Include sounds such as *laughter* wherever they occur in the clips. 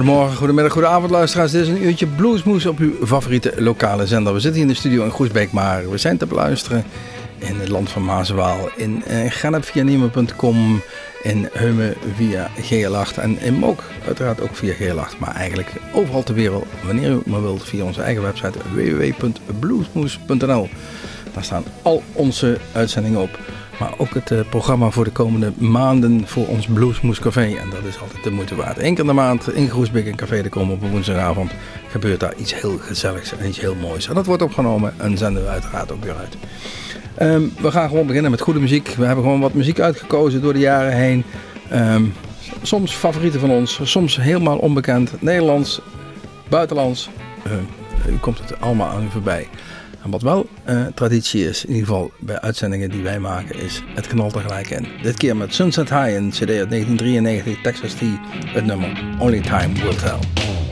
Goedemorgen, goedemiddag, goedenavond luisteraars. Dit is een uurtje Bluesmoes op uw favoriete lokale zender. We zitten hier in de studio in Groesbeek, maar we zijn te beluisteren in het land van Maaswaal, in uh, via Niemen.com, in Heumen via GL8 en in Mok uiteraard ook via GL8. Maar eigenlijk overal ter wereld, wanneer u maar wilt, via onze eigen website www.bluesmoes.nl. Daar staan al onze uitzendingen op. Maar ook het uh, programma voor de komende maanden voor ons Bluesmoes Café. En dat is altijd de moeite waard. Eén keer de maand in Groesbeek en Café de komen op een woensdagavond. Gebeurt daar iets heel gezelligs en iets heel moois. En dat wordt opgenomen en zenden we uiteraard ook weer uit. Um, we gaan gewoon beginnen met goede muziek. We hebben gewoon wat muziek uitgekozen door de jaren heen. Um, soms favorieten van ons, soms helemaal onbekend. Nederlands, buitenlands. Uh, u komt het allemaal aan u voorbij. En wat wel uh, traditie is, in ieder geval bij uitzendingen die wij maken, is het knalt er gelijk in. Dit keer met Sunset High, een cd uit 1993, Texas T, het nummer Only Time Will Tell.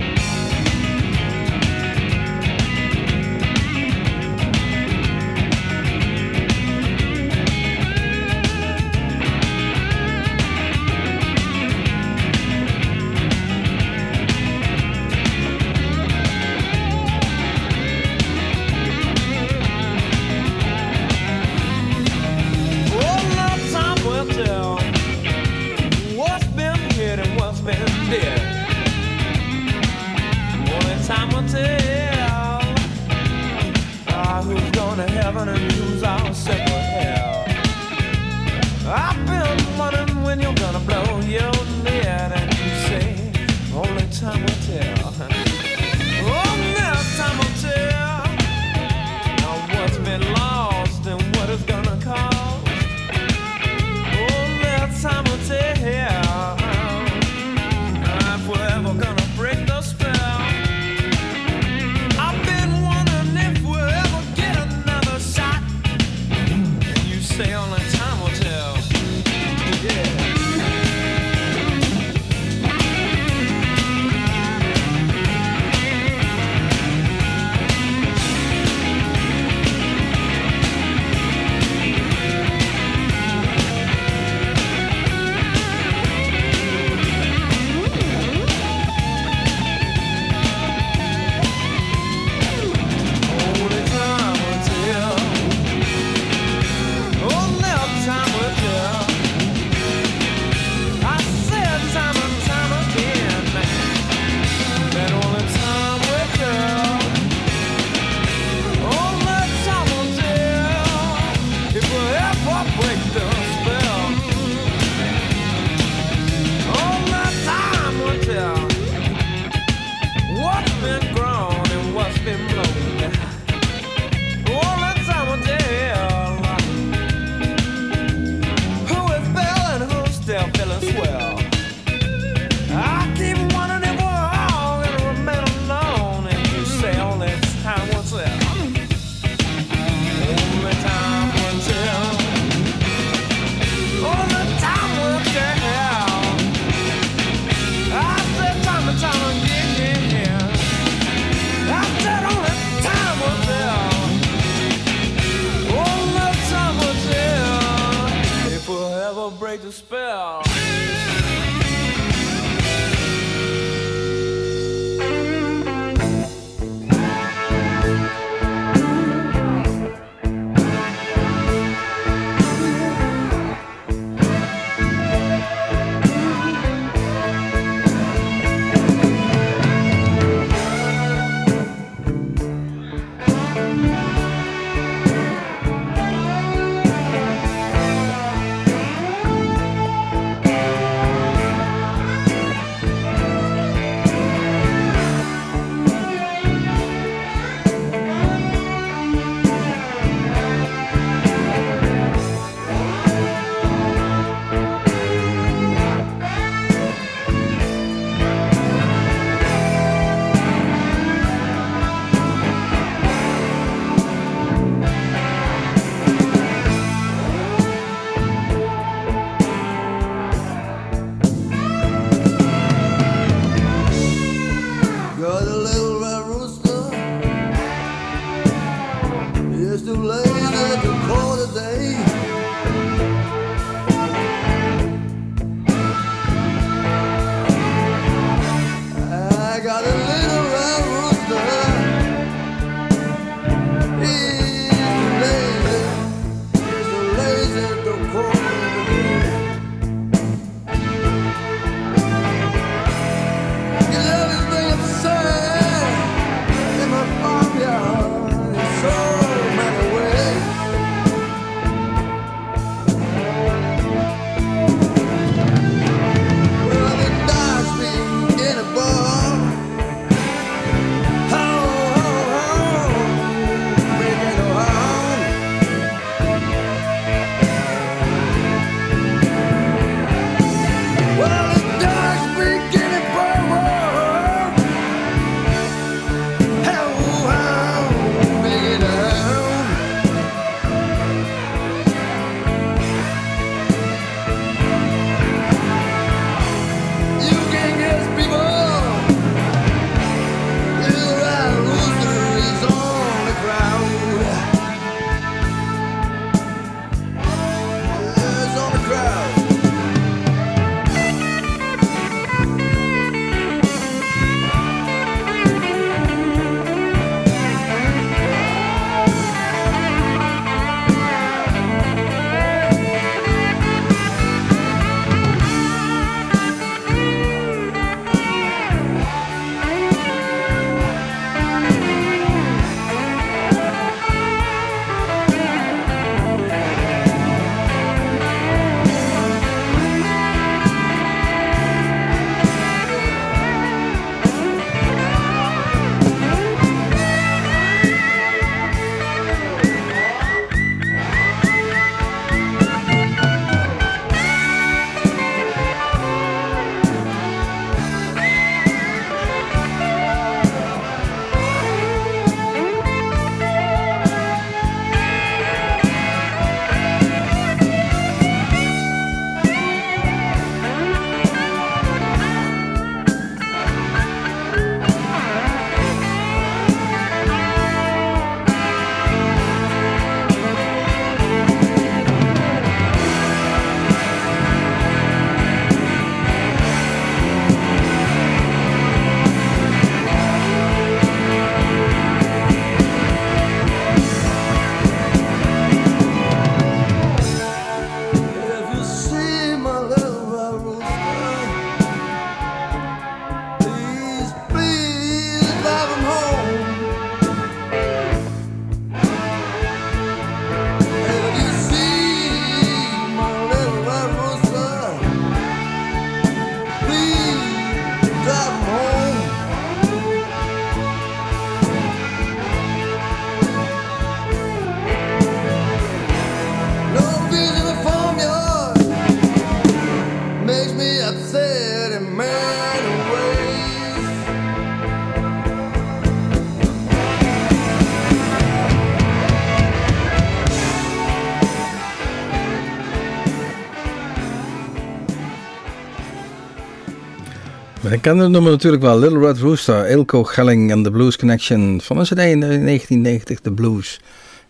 We kennen het nummer natuurlijk wel. Little Red Rooster, Ilko Gelling en The Blues Connection van een CD in 1990, The Blues.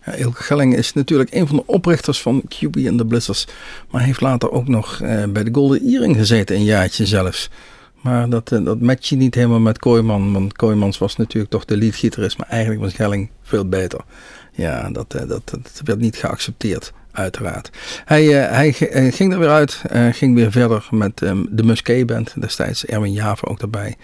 Ja, Ilko Gelling is natuurlijk een van de oprichters van QB and the Blizzards. Maar heeft later ook nog eh, bij de Golden Earring gezeten, een jaartje zelfs. Maar dat, uh, dat matcht je niet helemaal met Kooijman. Want Kooijmans was natuurlijk toch de leadgitarist. Maar eigenlijk was Gelling veel beter. Ja, dat, uh, dat, dat werd niet geaccepteerd uiteraard. Hij, uh, hij ging er weer uit, uh, ging weer verder met um, de Musquet Band, destijds Erwin Javer ook daarbij.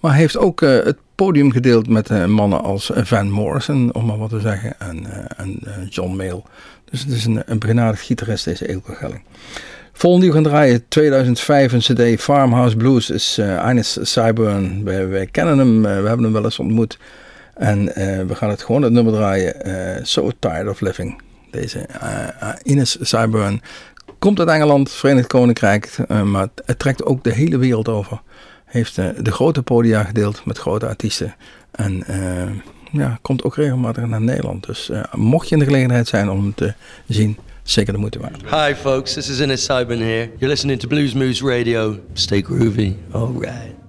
Maar hij heeft ook het podium gedeeld met mannen als Van Morrison, om maar wat te zeggen, en, en John Mayall. Dus het is een, een gitarist, deze Eelco Gelling. Volgende die gaan draaien, 2005, een cd Farmhouse Blues, is Ines Cyburn. Wij, wij, kennen hem, we hebben hem wel eens ontmoet. En we gaan het gewoon het nummer draaien, So Tired of Living. Deze uh, Ines Cyburn komt uit Engeland, Verenigd Koninkrijk, uh, maar het trekt ook de hele wereld over. Heeft de grote podia gedeeld met grote artiesten. En ja, komt ook regelmatig naar Nederland. Dus mocht je in de gelegenheid zijn om hem te zien, zeker de moeite waard. Hi folks, this is Ines Cyburn here. You're listening to Blues Moose Radio. Stay groovy. All right.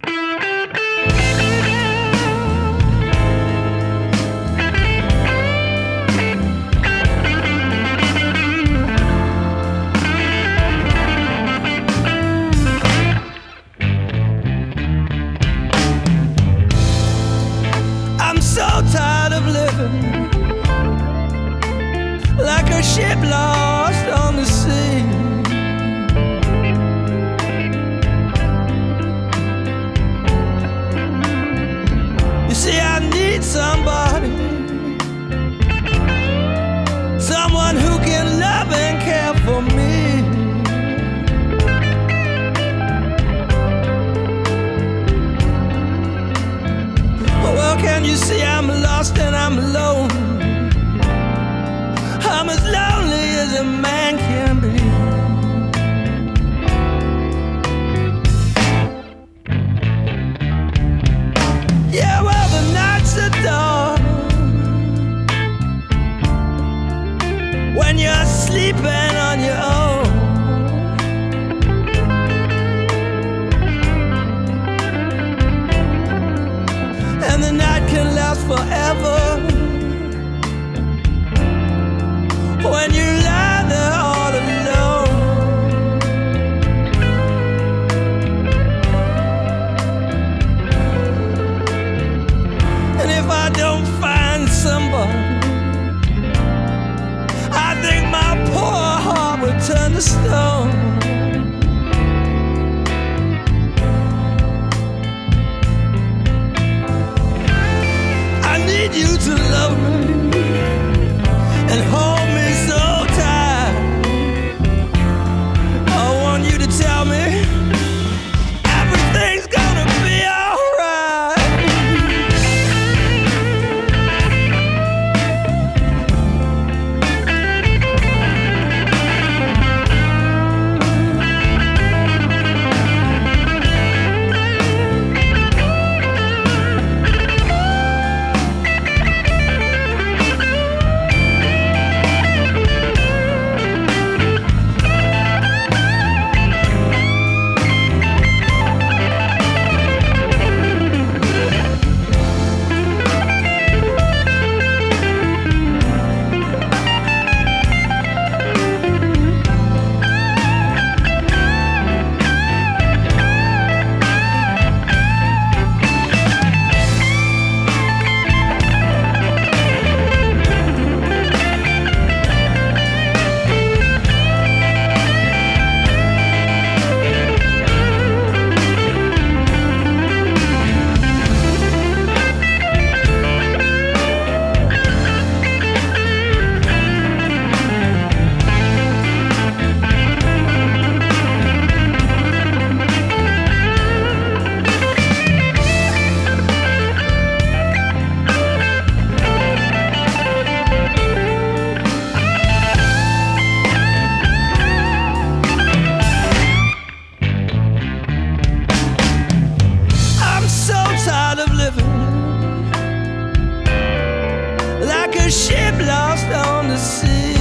cause ship lost on the sea.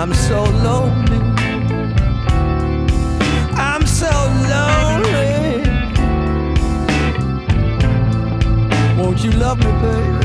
I'm so lonely. I'm so lonely. Won't you love me, baby?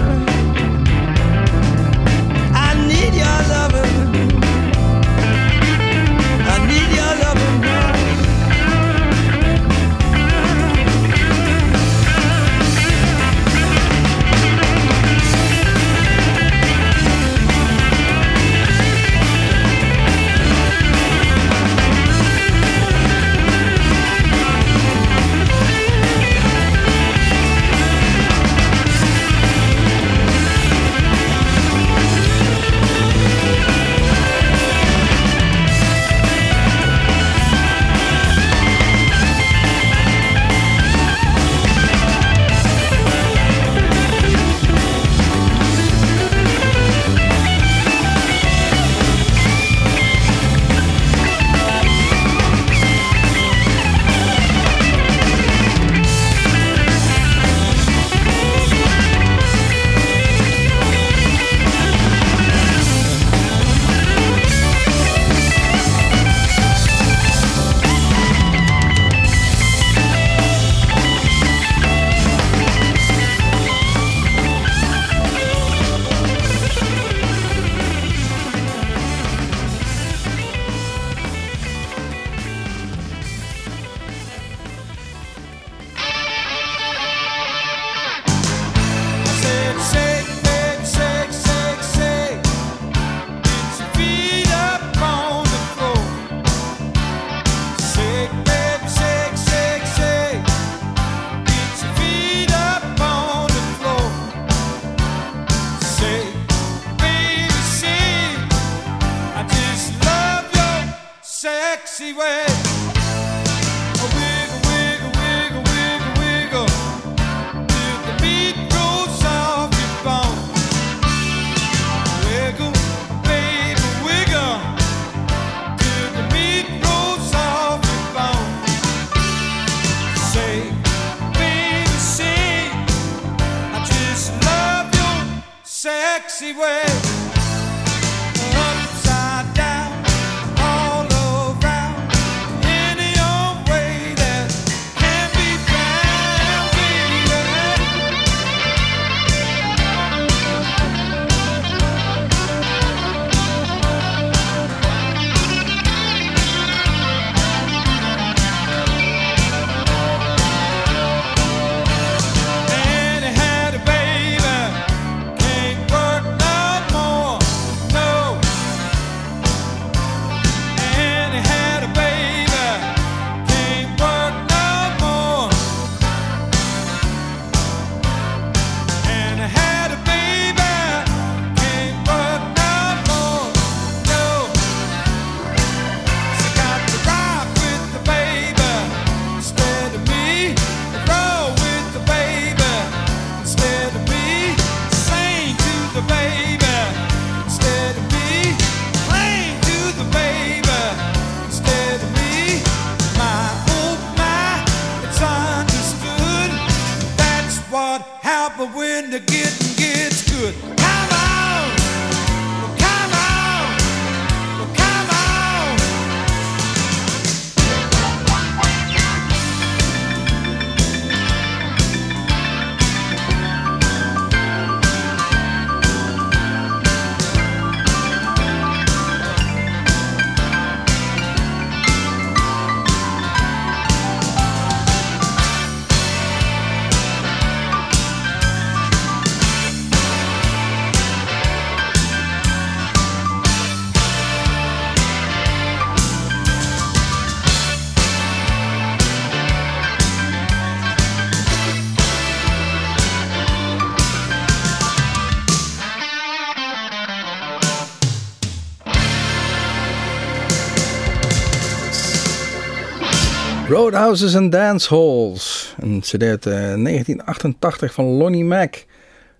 Roadhouses and Dancehalls. Een cd uit eh, 1988 van Lonnie Mack.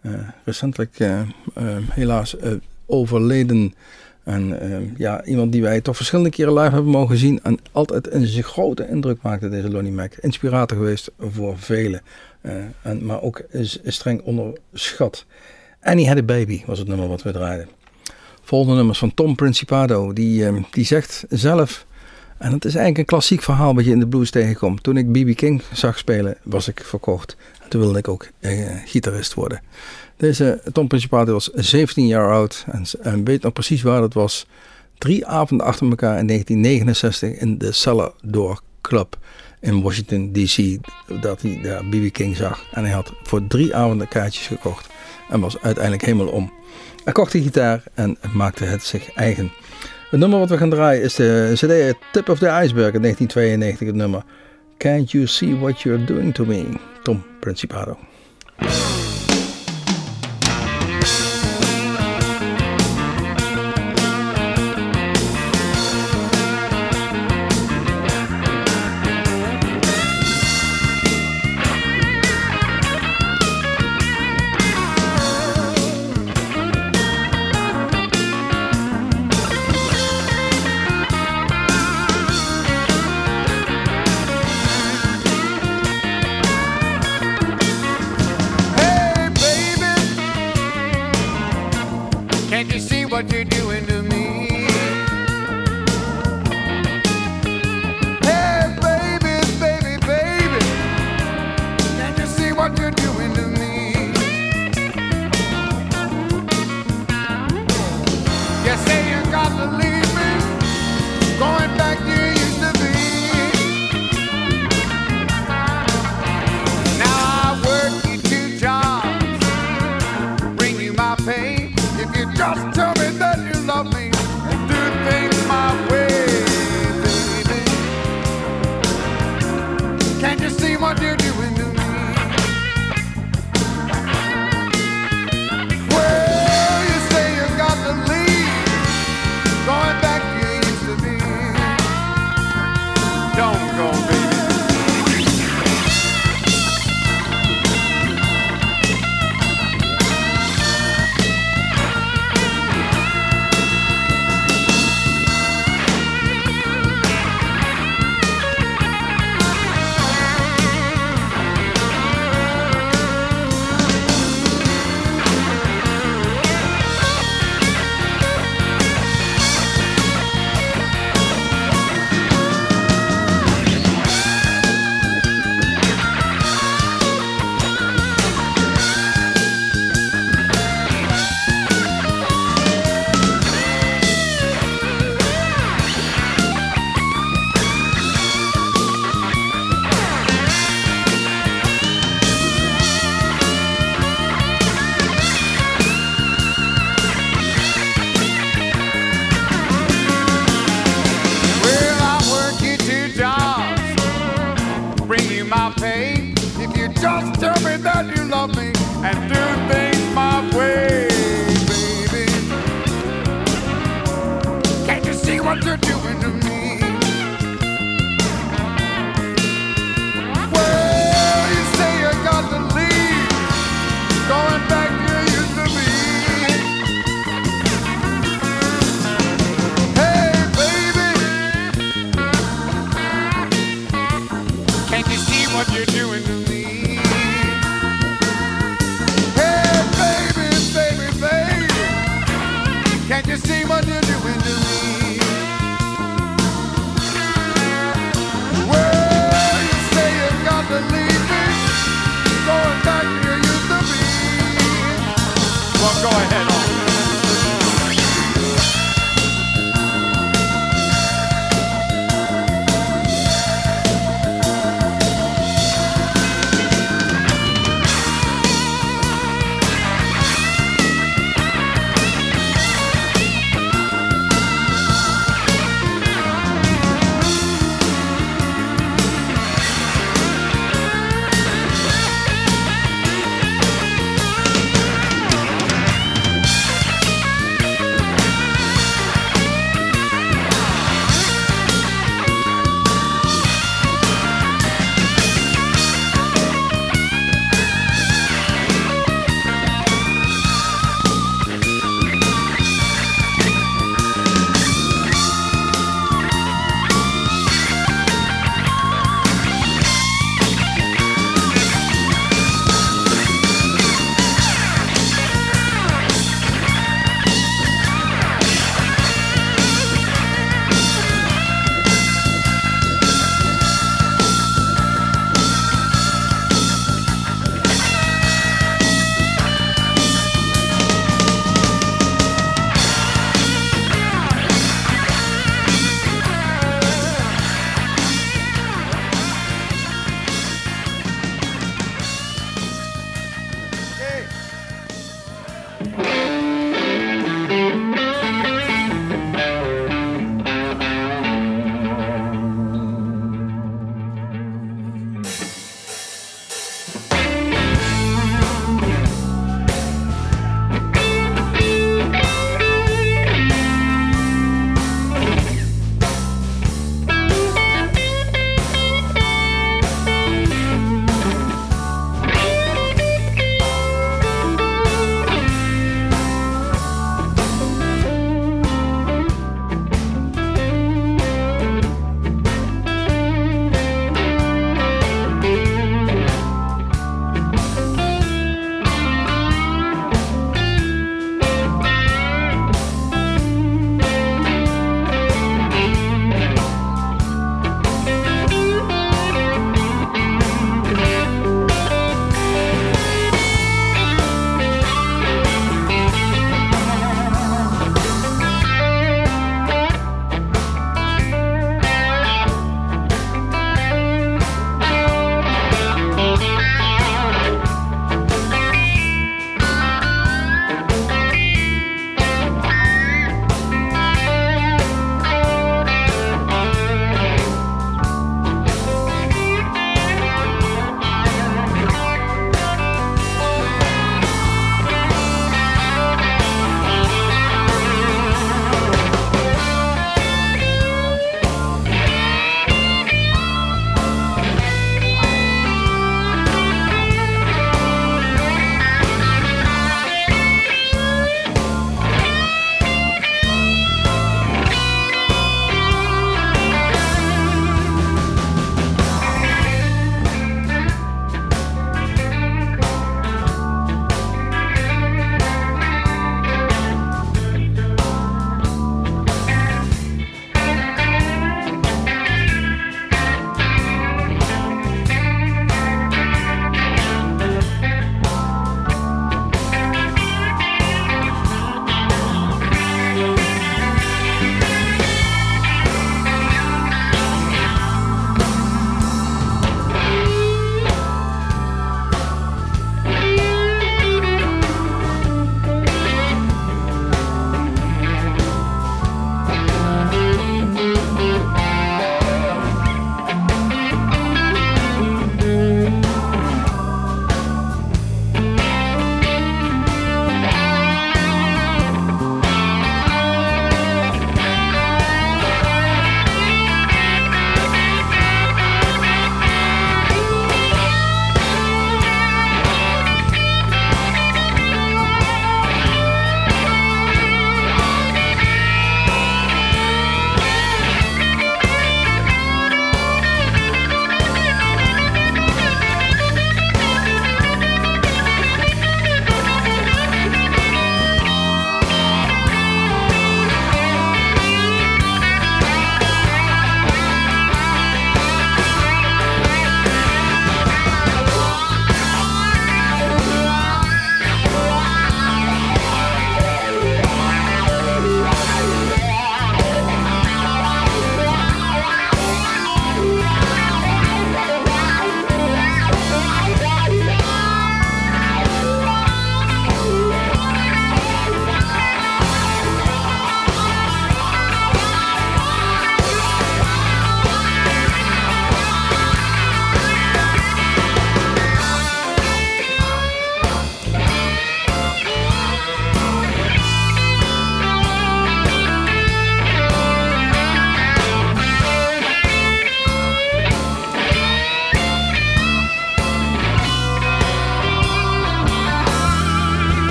Eh, recentelijk eh, helaas overleden. En ja, iemand die wij toch verschillende keren live hebben mogen zien. En altijd een grote indruk maakte deze Lonnie Mack. Inspirator geweest voor velen. en, maar ook is, streng onderschat. Annie Had a Baby was het nummer wat we draaiden. Volgende nummers van Tom Principado. Die, die zegt zelf en het is eigenlijk een klassiek verhaal wat je in de blues tegenkomt. Toen ik B.B. King zag spelen, was ik verkocht. En toen wilde ik ook eh, gitarist worden. Deze Tom Principado was 17 jaar oud en, en weet nog precies waar dat was. Drie avonden achter elkaar in 1969 in de Cellar Door Club in Washington D.C. Dat hij daar B.B. King zag. En hij had voor drie avonden kaartjes gekocht. En was uiteindelijk helemaal om. Hij kocht die gitaar en maakte het zich eigen. Het nummer wat we gaan draaien is de CD Tip of the Iceberg in 1992. Het nummer Can't You See What You're Doing To Me? Tom Principado.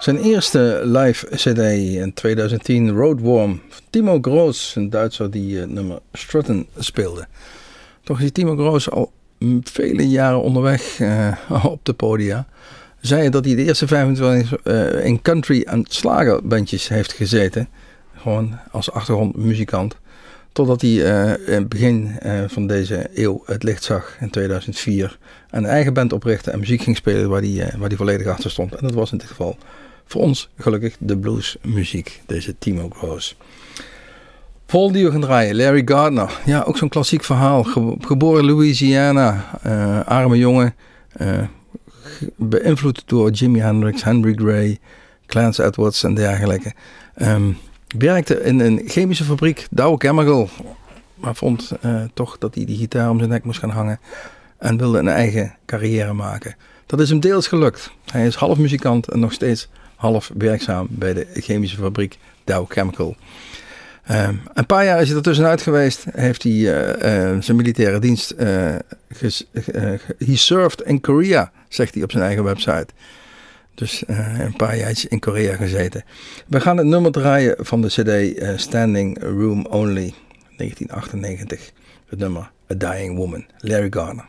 Zijn eerste live CD in 2010, Roadworm. Timo Groos, een Duitser die het nummer Strutten speelde. Toch is Timo Groos al vele jaren onderweg uh, *laughs* op de podia. Zei dat hij de eerste 25 uh, in country en slagerbandjes heeft gezeten. Gewoon als achtergrondmuzikant. Totdat hij in het begin van deze eeuw het licht zag in 2004. Een eigen band oprichtte en muziek ging spelen waar hij, waar hij volledig achter stond. En dat was in dit geval voor ons gelukkig de bluesmuziek, deze Timo Gross. Vol die we gaan draaien, Larry Gardner. Ja, ook zo'n klassiek verhaal. geboren Louisiana, uh, arme jongen. Uh, beïnvloed door Jimi Hendrix, Henry Gray, Clarence Edwards en dergelijke. Um, werkte in een chemische fabriek, Dow Chemical. Maar vond uh, toch dat hij die gitaar om zijn nek moest gaan hangen. En wilde een eigen carrière maken. Dat is hem deels gelukt. Hij is half muzikant en nog steeds half werkzaam bij de chemische fabriek Dow Chemical. Um, een paar jaar is hij er tussenuit geweest. Heeft hij uh, uh, zijn militaire dienst. Uh, he served in Korea, zegt hij op zijn eigen website. Dus een paar jaar in Korea gezeten. We gaan het nummer draaien van de CD Standing Room Only, 1998. Het nummer A Dying Woman, Larry Garner.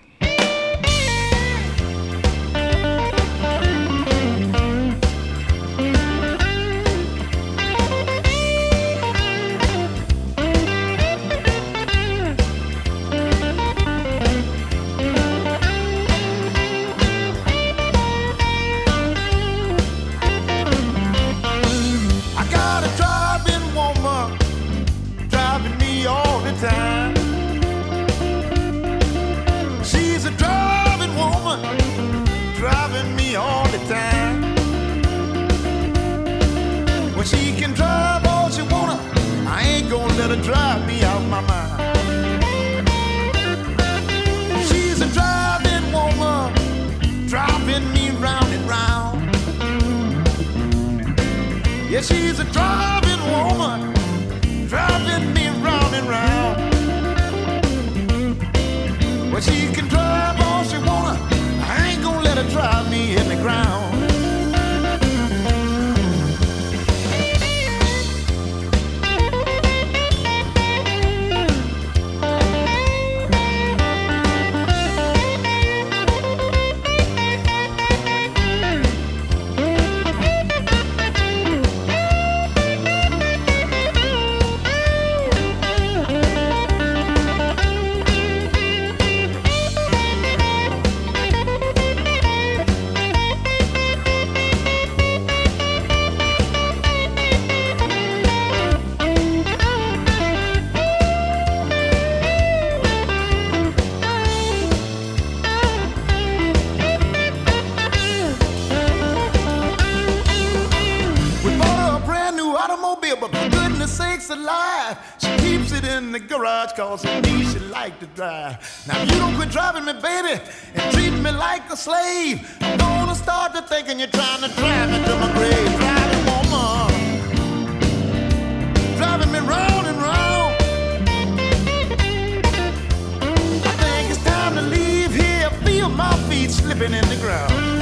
She's a driving woman, driving me round and round. Well, she can drive all she wanna. I ain't gonna let her drive me in the ground. Cause it means she like to drive. Now you don't quit driving me, baby, and treating me like a slave. I'm gonna start to thinking you're trying to drive me to my grave. Driving woman, driving me round and round. I think it's time to leave here. Feel my feet slipping in the ground.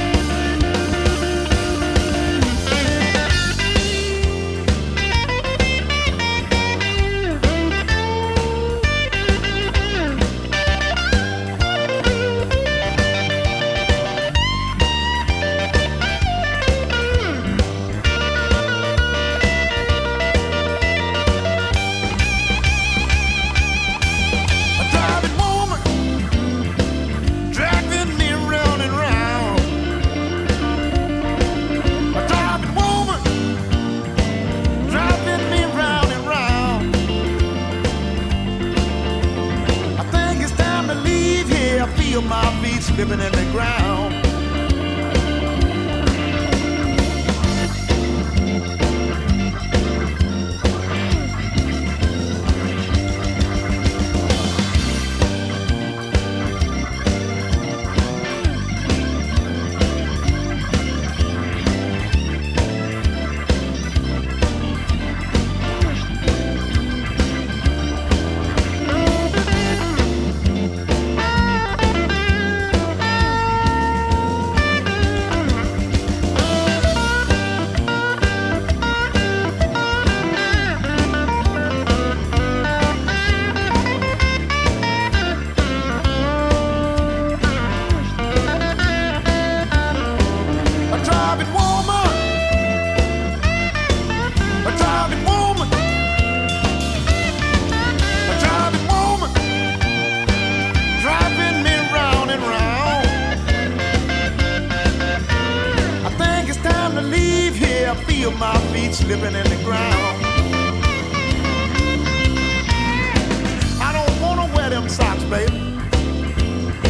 Baby.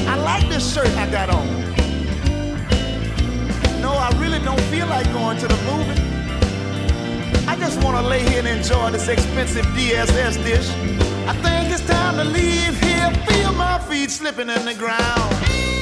I like this shirt I got on. No, I really don't feel like going to the movie. I just wanna lay here and enjoy this expensive DSS dish. I think it's time to leave here. Feel my feet slipping in the ground.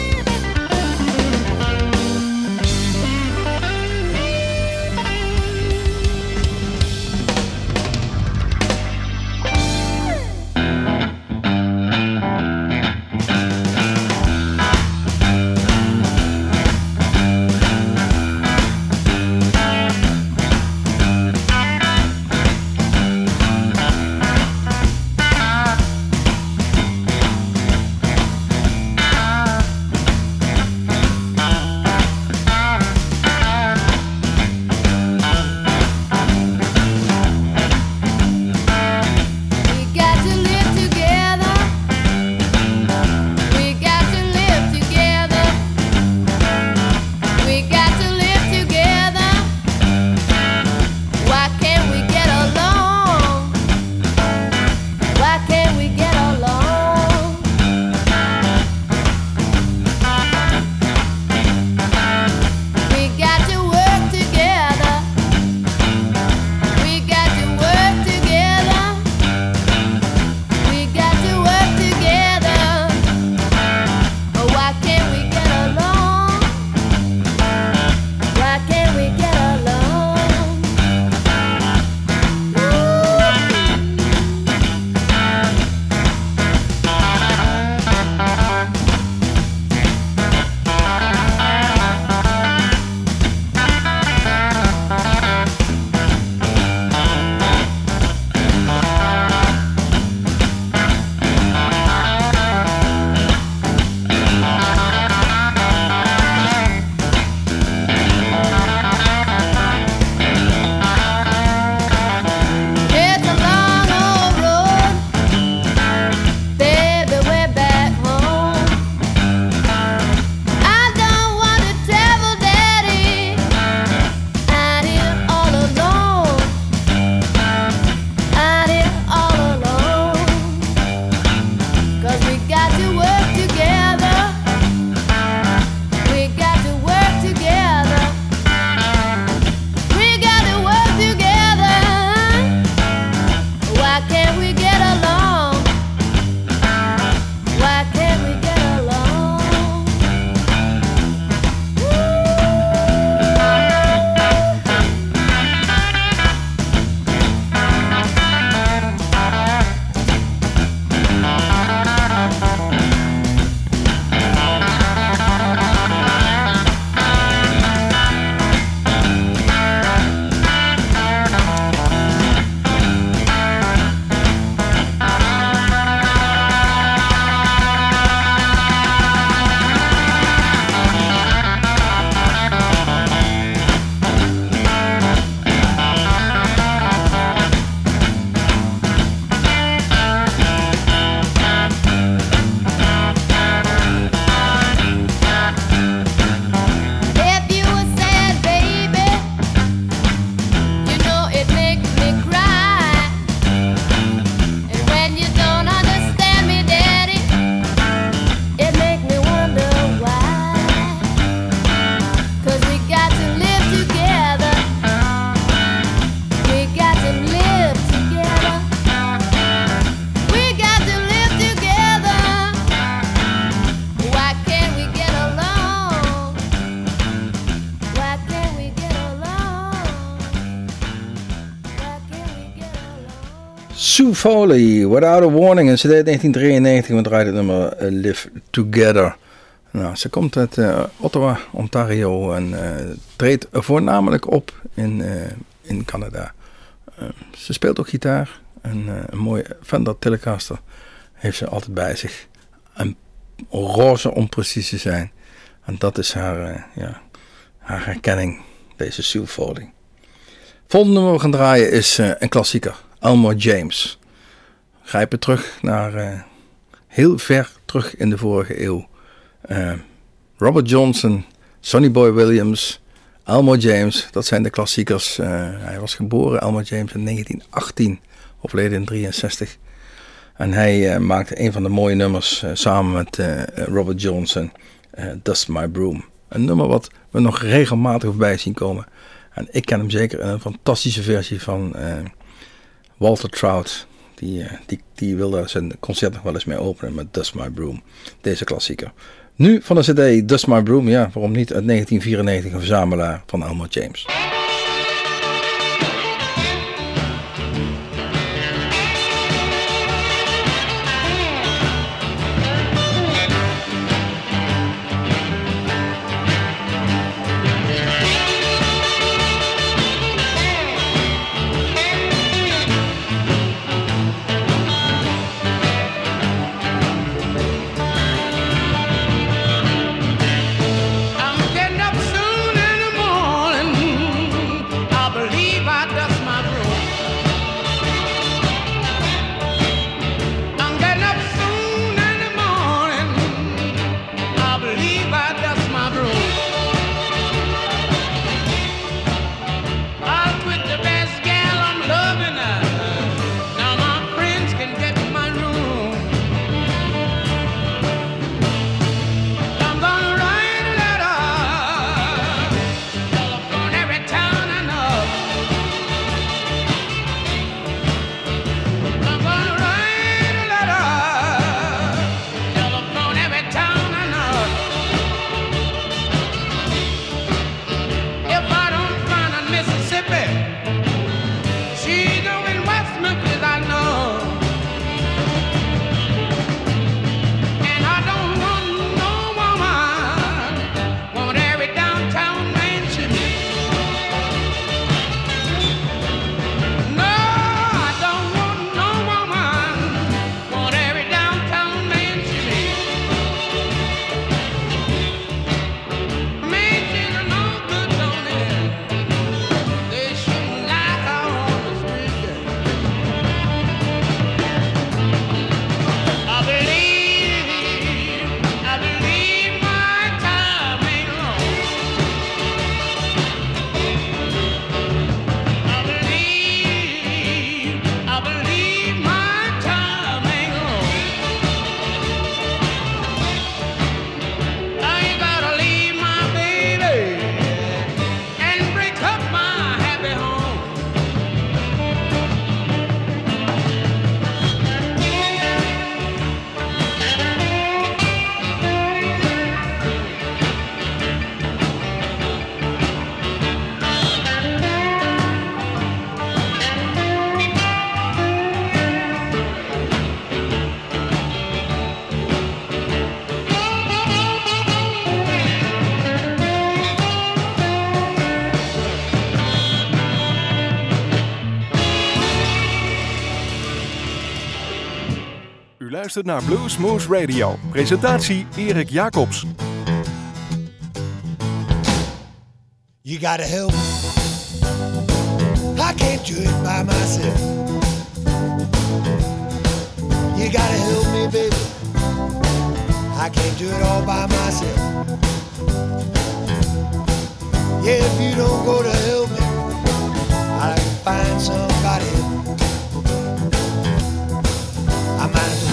Foley, Without a Warning, een CD 1993, we draaien het nummer eh, Live Together. Nou, ze komt uit uh, Ottawa, Ontario en uh, treedt voornamelijk op in, in Canada. ze speelt ook gitaar en een mooie Fender Telecaster heeft ze altijd bij zich. Een roze om precies te zijn. En dat is haar, ja, haar herkenning, deze Sue Foley. Volgende nummer we gaan draaien is een klassieker. Elmore James. Grijpen terug naar uh, heel ver terug in de vorige eeuw. Uh, Robert Johnson, Sonny Boy Williams, Elmo James, dat zijn de klassiekers. Eh, hij was geboren, Elmo James, in 1918, overleden in 63. En hij eh, maakte een van de mooie nummers eh, samen met eh, Robert Johnson, eh, Dust My Broom. Een nummer wat we nog regelmatig voorbij zien komen. En ik ken hem zeker een fantastische versie van eh, Walter Trout. Die, eh, die, die wil daar zijn concert nog wel eens mee openen met Dust My Broom. Deze klassieker. Nu van de cd Dust My Broom, ja, waarom niet? Uit 1994 een verzamelaar van Elmo James. Luistert naar Blue Smooth Radio. Presentatie Erik Jacobs. You gotta help. I can't do it by myself. You gotta help me, baby. I can't do it all by myself. Yeah, if you don't go to help me, I'll find somebody else.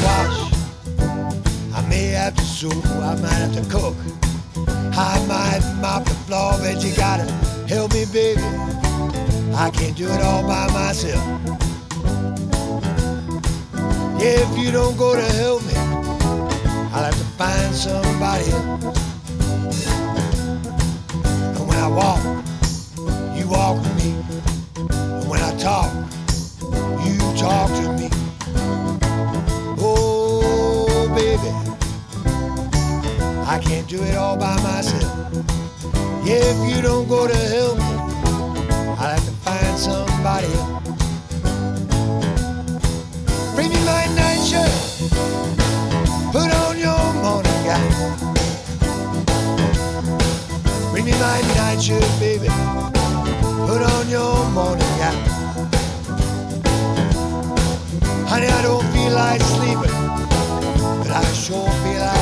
Wash. I may have to sew. I might have to cook. I might mop the floor, but you gotta help me, baby. I can't do it all by myself. Yeah, if you don't go to help me, I'll have to find somebody else. And when I walk, you walk with me. And when I talk, you talk to me. I can't do it all by myself. Yeah, if you don't go to help me, I'll have to find somebody else. Bring me my nightshirt. Put on your morning gown. Bring me my nightshirt, baby. Put on your morning gown. Honey, I don't feel like sleeping, but I sure feel like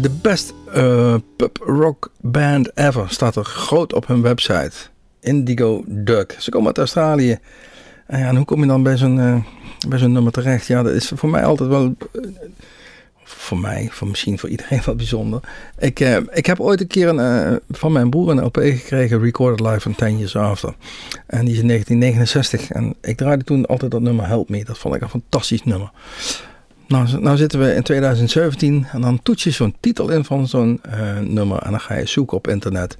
de best eh, pub rock band ever staat er groot op hun website. Indigo Duck. Ze komen uit Australië. En, hoe kom je dan bij zo'n eh, bij zo'n nummer terecht? Ja, dat is voor mij altijd wel... eh, voor mij, voor misschien voor iedereen *laughs* wat bijzonder. Ik, eh, ik heb ooit een keer een, eh, van mijn broer een LP gekregen, Recorded Live van 10 Years After. En die is in 1969. En ik draaide toen altijd dat nummer Help Me. Dat vond ik een fantastisch nummer. Nou, nou zitten we in 2017 en dan toets je zo'n titel in van zo'n eh, nummer en dan ga je zoeken op internet.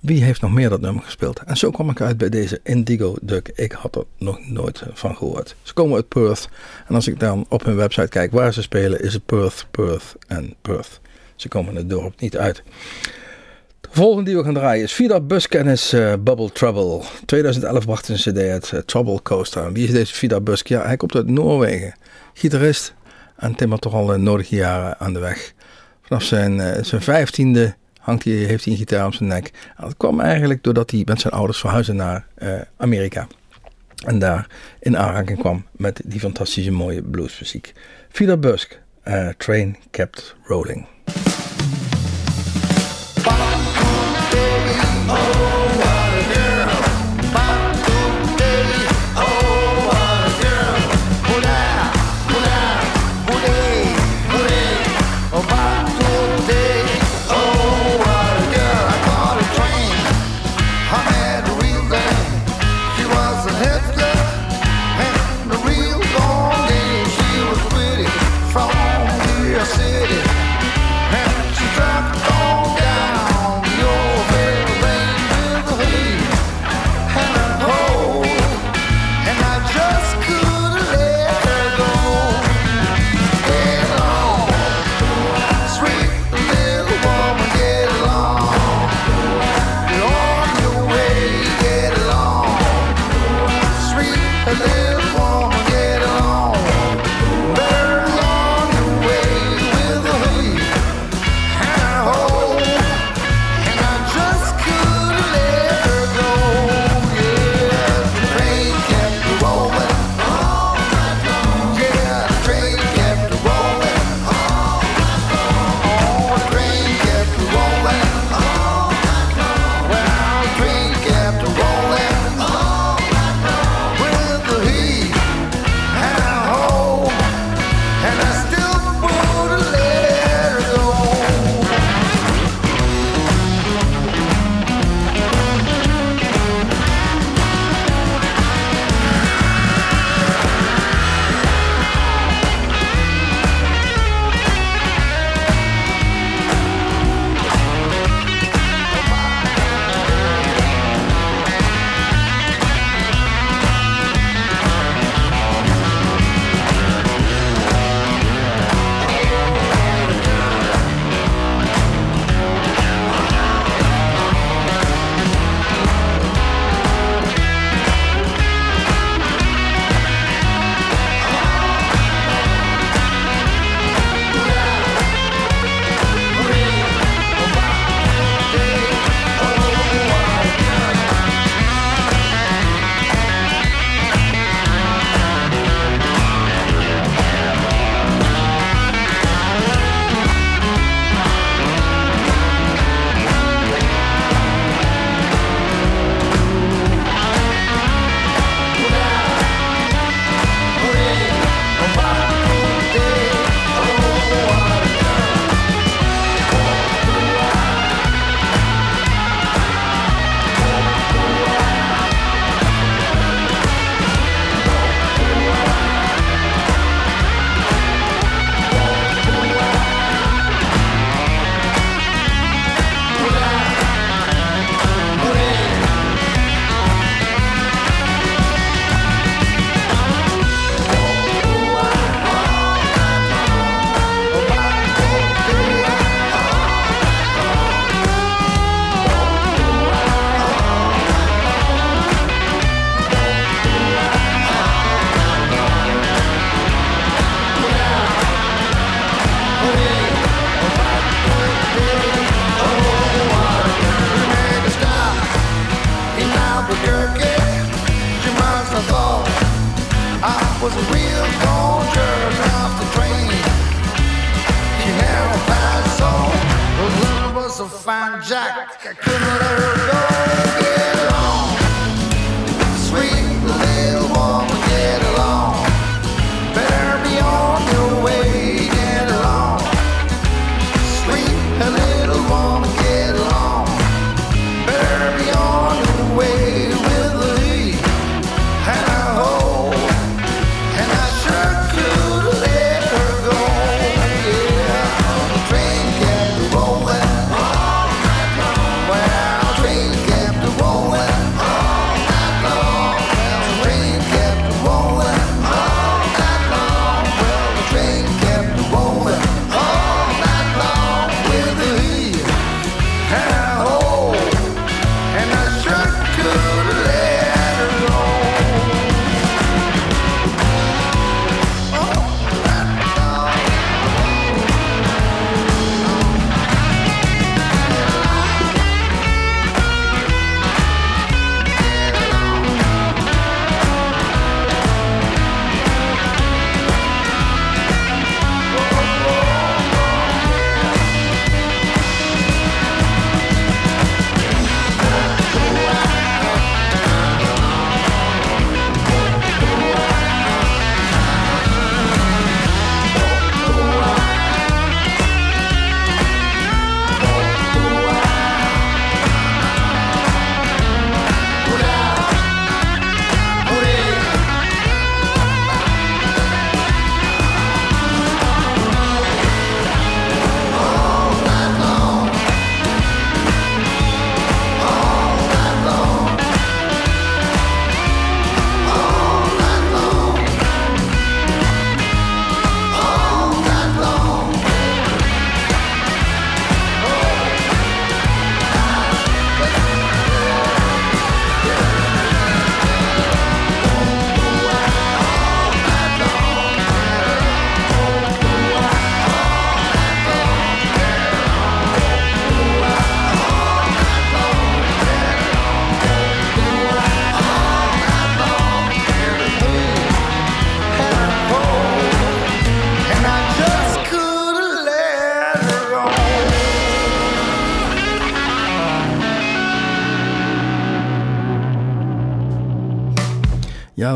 Wie heeft nog meer dat nummer gespeeld? En zo kwam ik uit bij deze Indigo Duck. Ik had er nog nooit van gehoord. Ze komen uit Perth. En als ik dan op hun website kijk waar ze spelen, is het Perth, Perth en Perth. Ze komen het dorp niet uit. De volgende die we gaan draaien is Vida Busk en is eh, Bubble Trouble. 2011 bracht een cd uit eh, Trouble Coaster. Wie is deze Vida Busk? Ja, hij komt uit Noorwegen. Gitarist en timmert toch al de nodige jaren aan de weg. Vanaf zijn, eh, zijn vijftiende hangt hij, heeft hij een gitaar om zijn nek. Dat kwam eigenlijk doordat hij met zijn ouders verhuisde naar eh, Amerika. En daar in aanraking kwam met die fantastische mooie bluesmuziek. Vida Busk, eh, Train Kept Rolling. Albuquerque, must have thought I was real.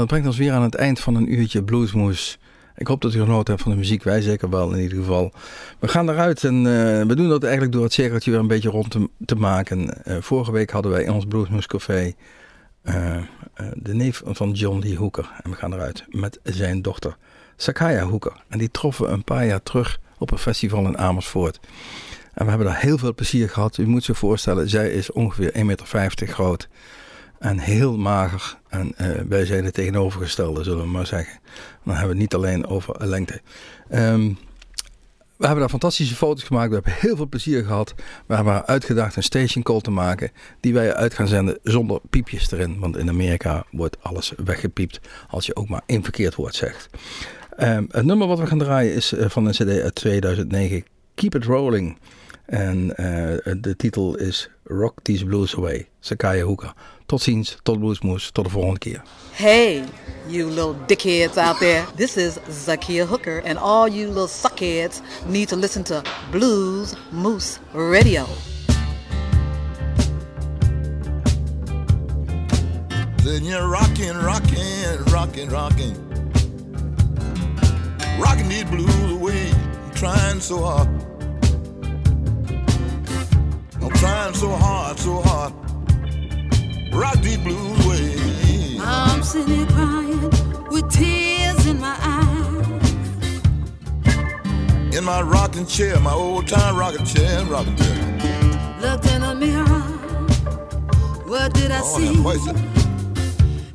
Dat brengt ons weer aan het eind van een uurtje Bluesmoes. Ik hoop dat u genoten hebt van de muziek. Wij zeker wel in ieder geval. We gaan eruit en eh, we doen dat eigenlijk door het cirkeltje weer een beetje rond te, te maken. Eh, vorige week hadden wij in ons Bluesmoes Café eh, de neef van John Lee Hooker. En we gaan eruit met zijn dochter Sakaya Hooker. En die troffen we een paar jaar terug op een festival in Amersfoort. En we hebben daar heel veel plezier gehad. U moet zich voorstellen, zij is ongeveer 1,50 meter groot. En heel mager. En eh, wij zijn het tegenovergestelde, zullen we maar zeggen. Dan hebben we het niet alleen over lengte. Ehm, we hebben daar fantastische foto's gemaakt. We hebben heel veel plezier gehad. We hebben haar uitgedaagd een station call te maken. Die wij uit gaan zenden zonder piepjes erin. Want in Amerika wordt alles weggepiept als je ook maar één verkeerd woord zegt. Ehm, het nummer wat we gaan draaien is eh, van een cd uit 2009. Keep It Rolling. En eh, de titel is Rock These Blues Away. Sakaya Hoeka. Tot ziens, tot Bluesmoes, tot de volgende keer. Hey, you little dickheads out there. This is Zakia Hooker, and all you little suckheads need to listen to Blues Moose Radio. Then you're rocking, rocking, rocking, rocking. Rocking these blues away. Trying so hard. I'm trying so hard, so hard. Rock these blues away. I'm sitting here crying with tears in my eyes. In my rocking chair, my old time rocking chair, rocking chair. Looked in the mirror. What did I Oh, see?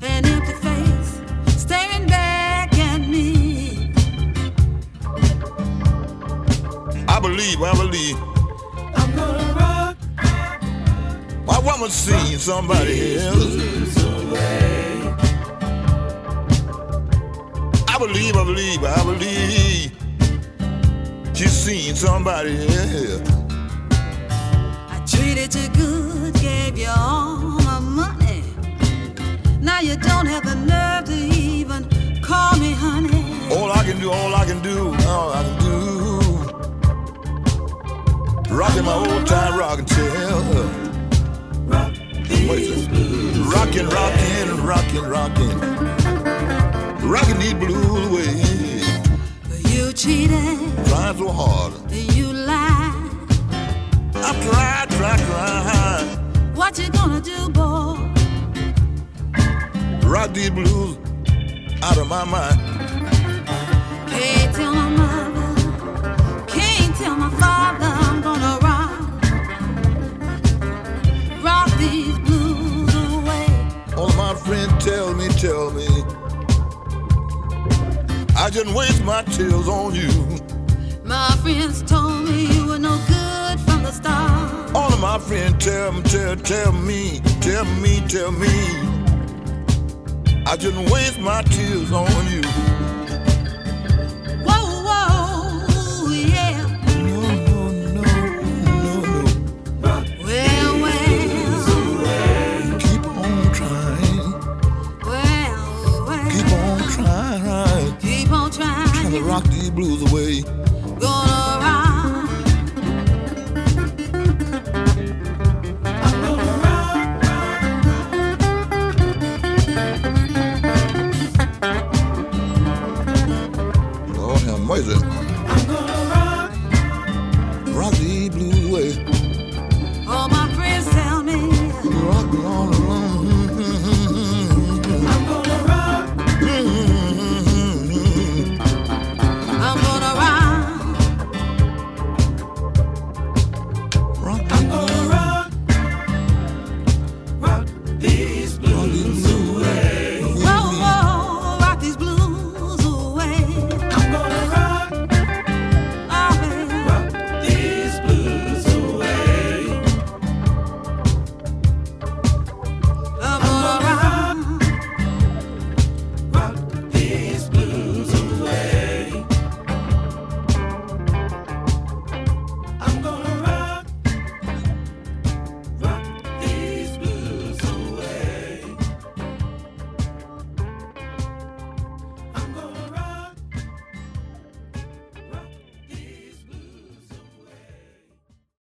An empty face staring back at me. I believe, I believe. Woman seen somebody else. I believe, I believe, I believe. She's seen somebody else. I treated you good, gave you all my money. Now you don't have the nerve to even call me, honey. All I can do, all I can do, all I can do. Rocking my old time rocking tail. What is it? Rocking, rocking, rocking, rocking. Rocking these blues away. You cheated, Trying so hard. you lied. I've tried, tried, tried. What you gonna do, boy? Rock these blues out of my mind. Can't tell my mother, All of my friends tell me, tell me. I just waste my tears on you. My friends told me you were no good from the start. All of my friends tell me, tell, tell me, tell me, tell me. I just waste my tears on you. Rock these blues away.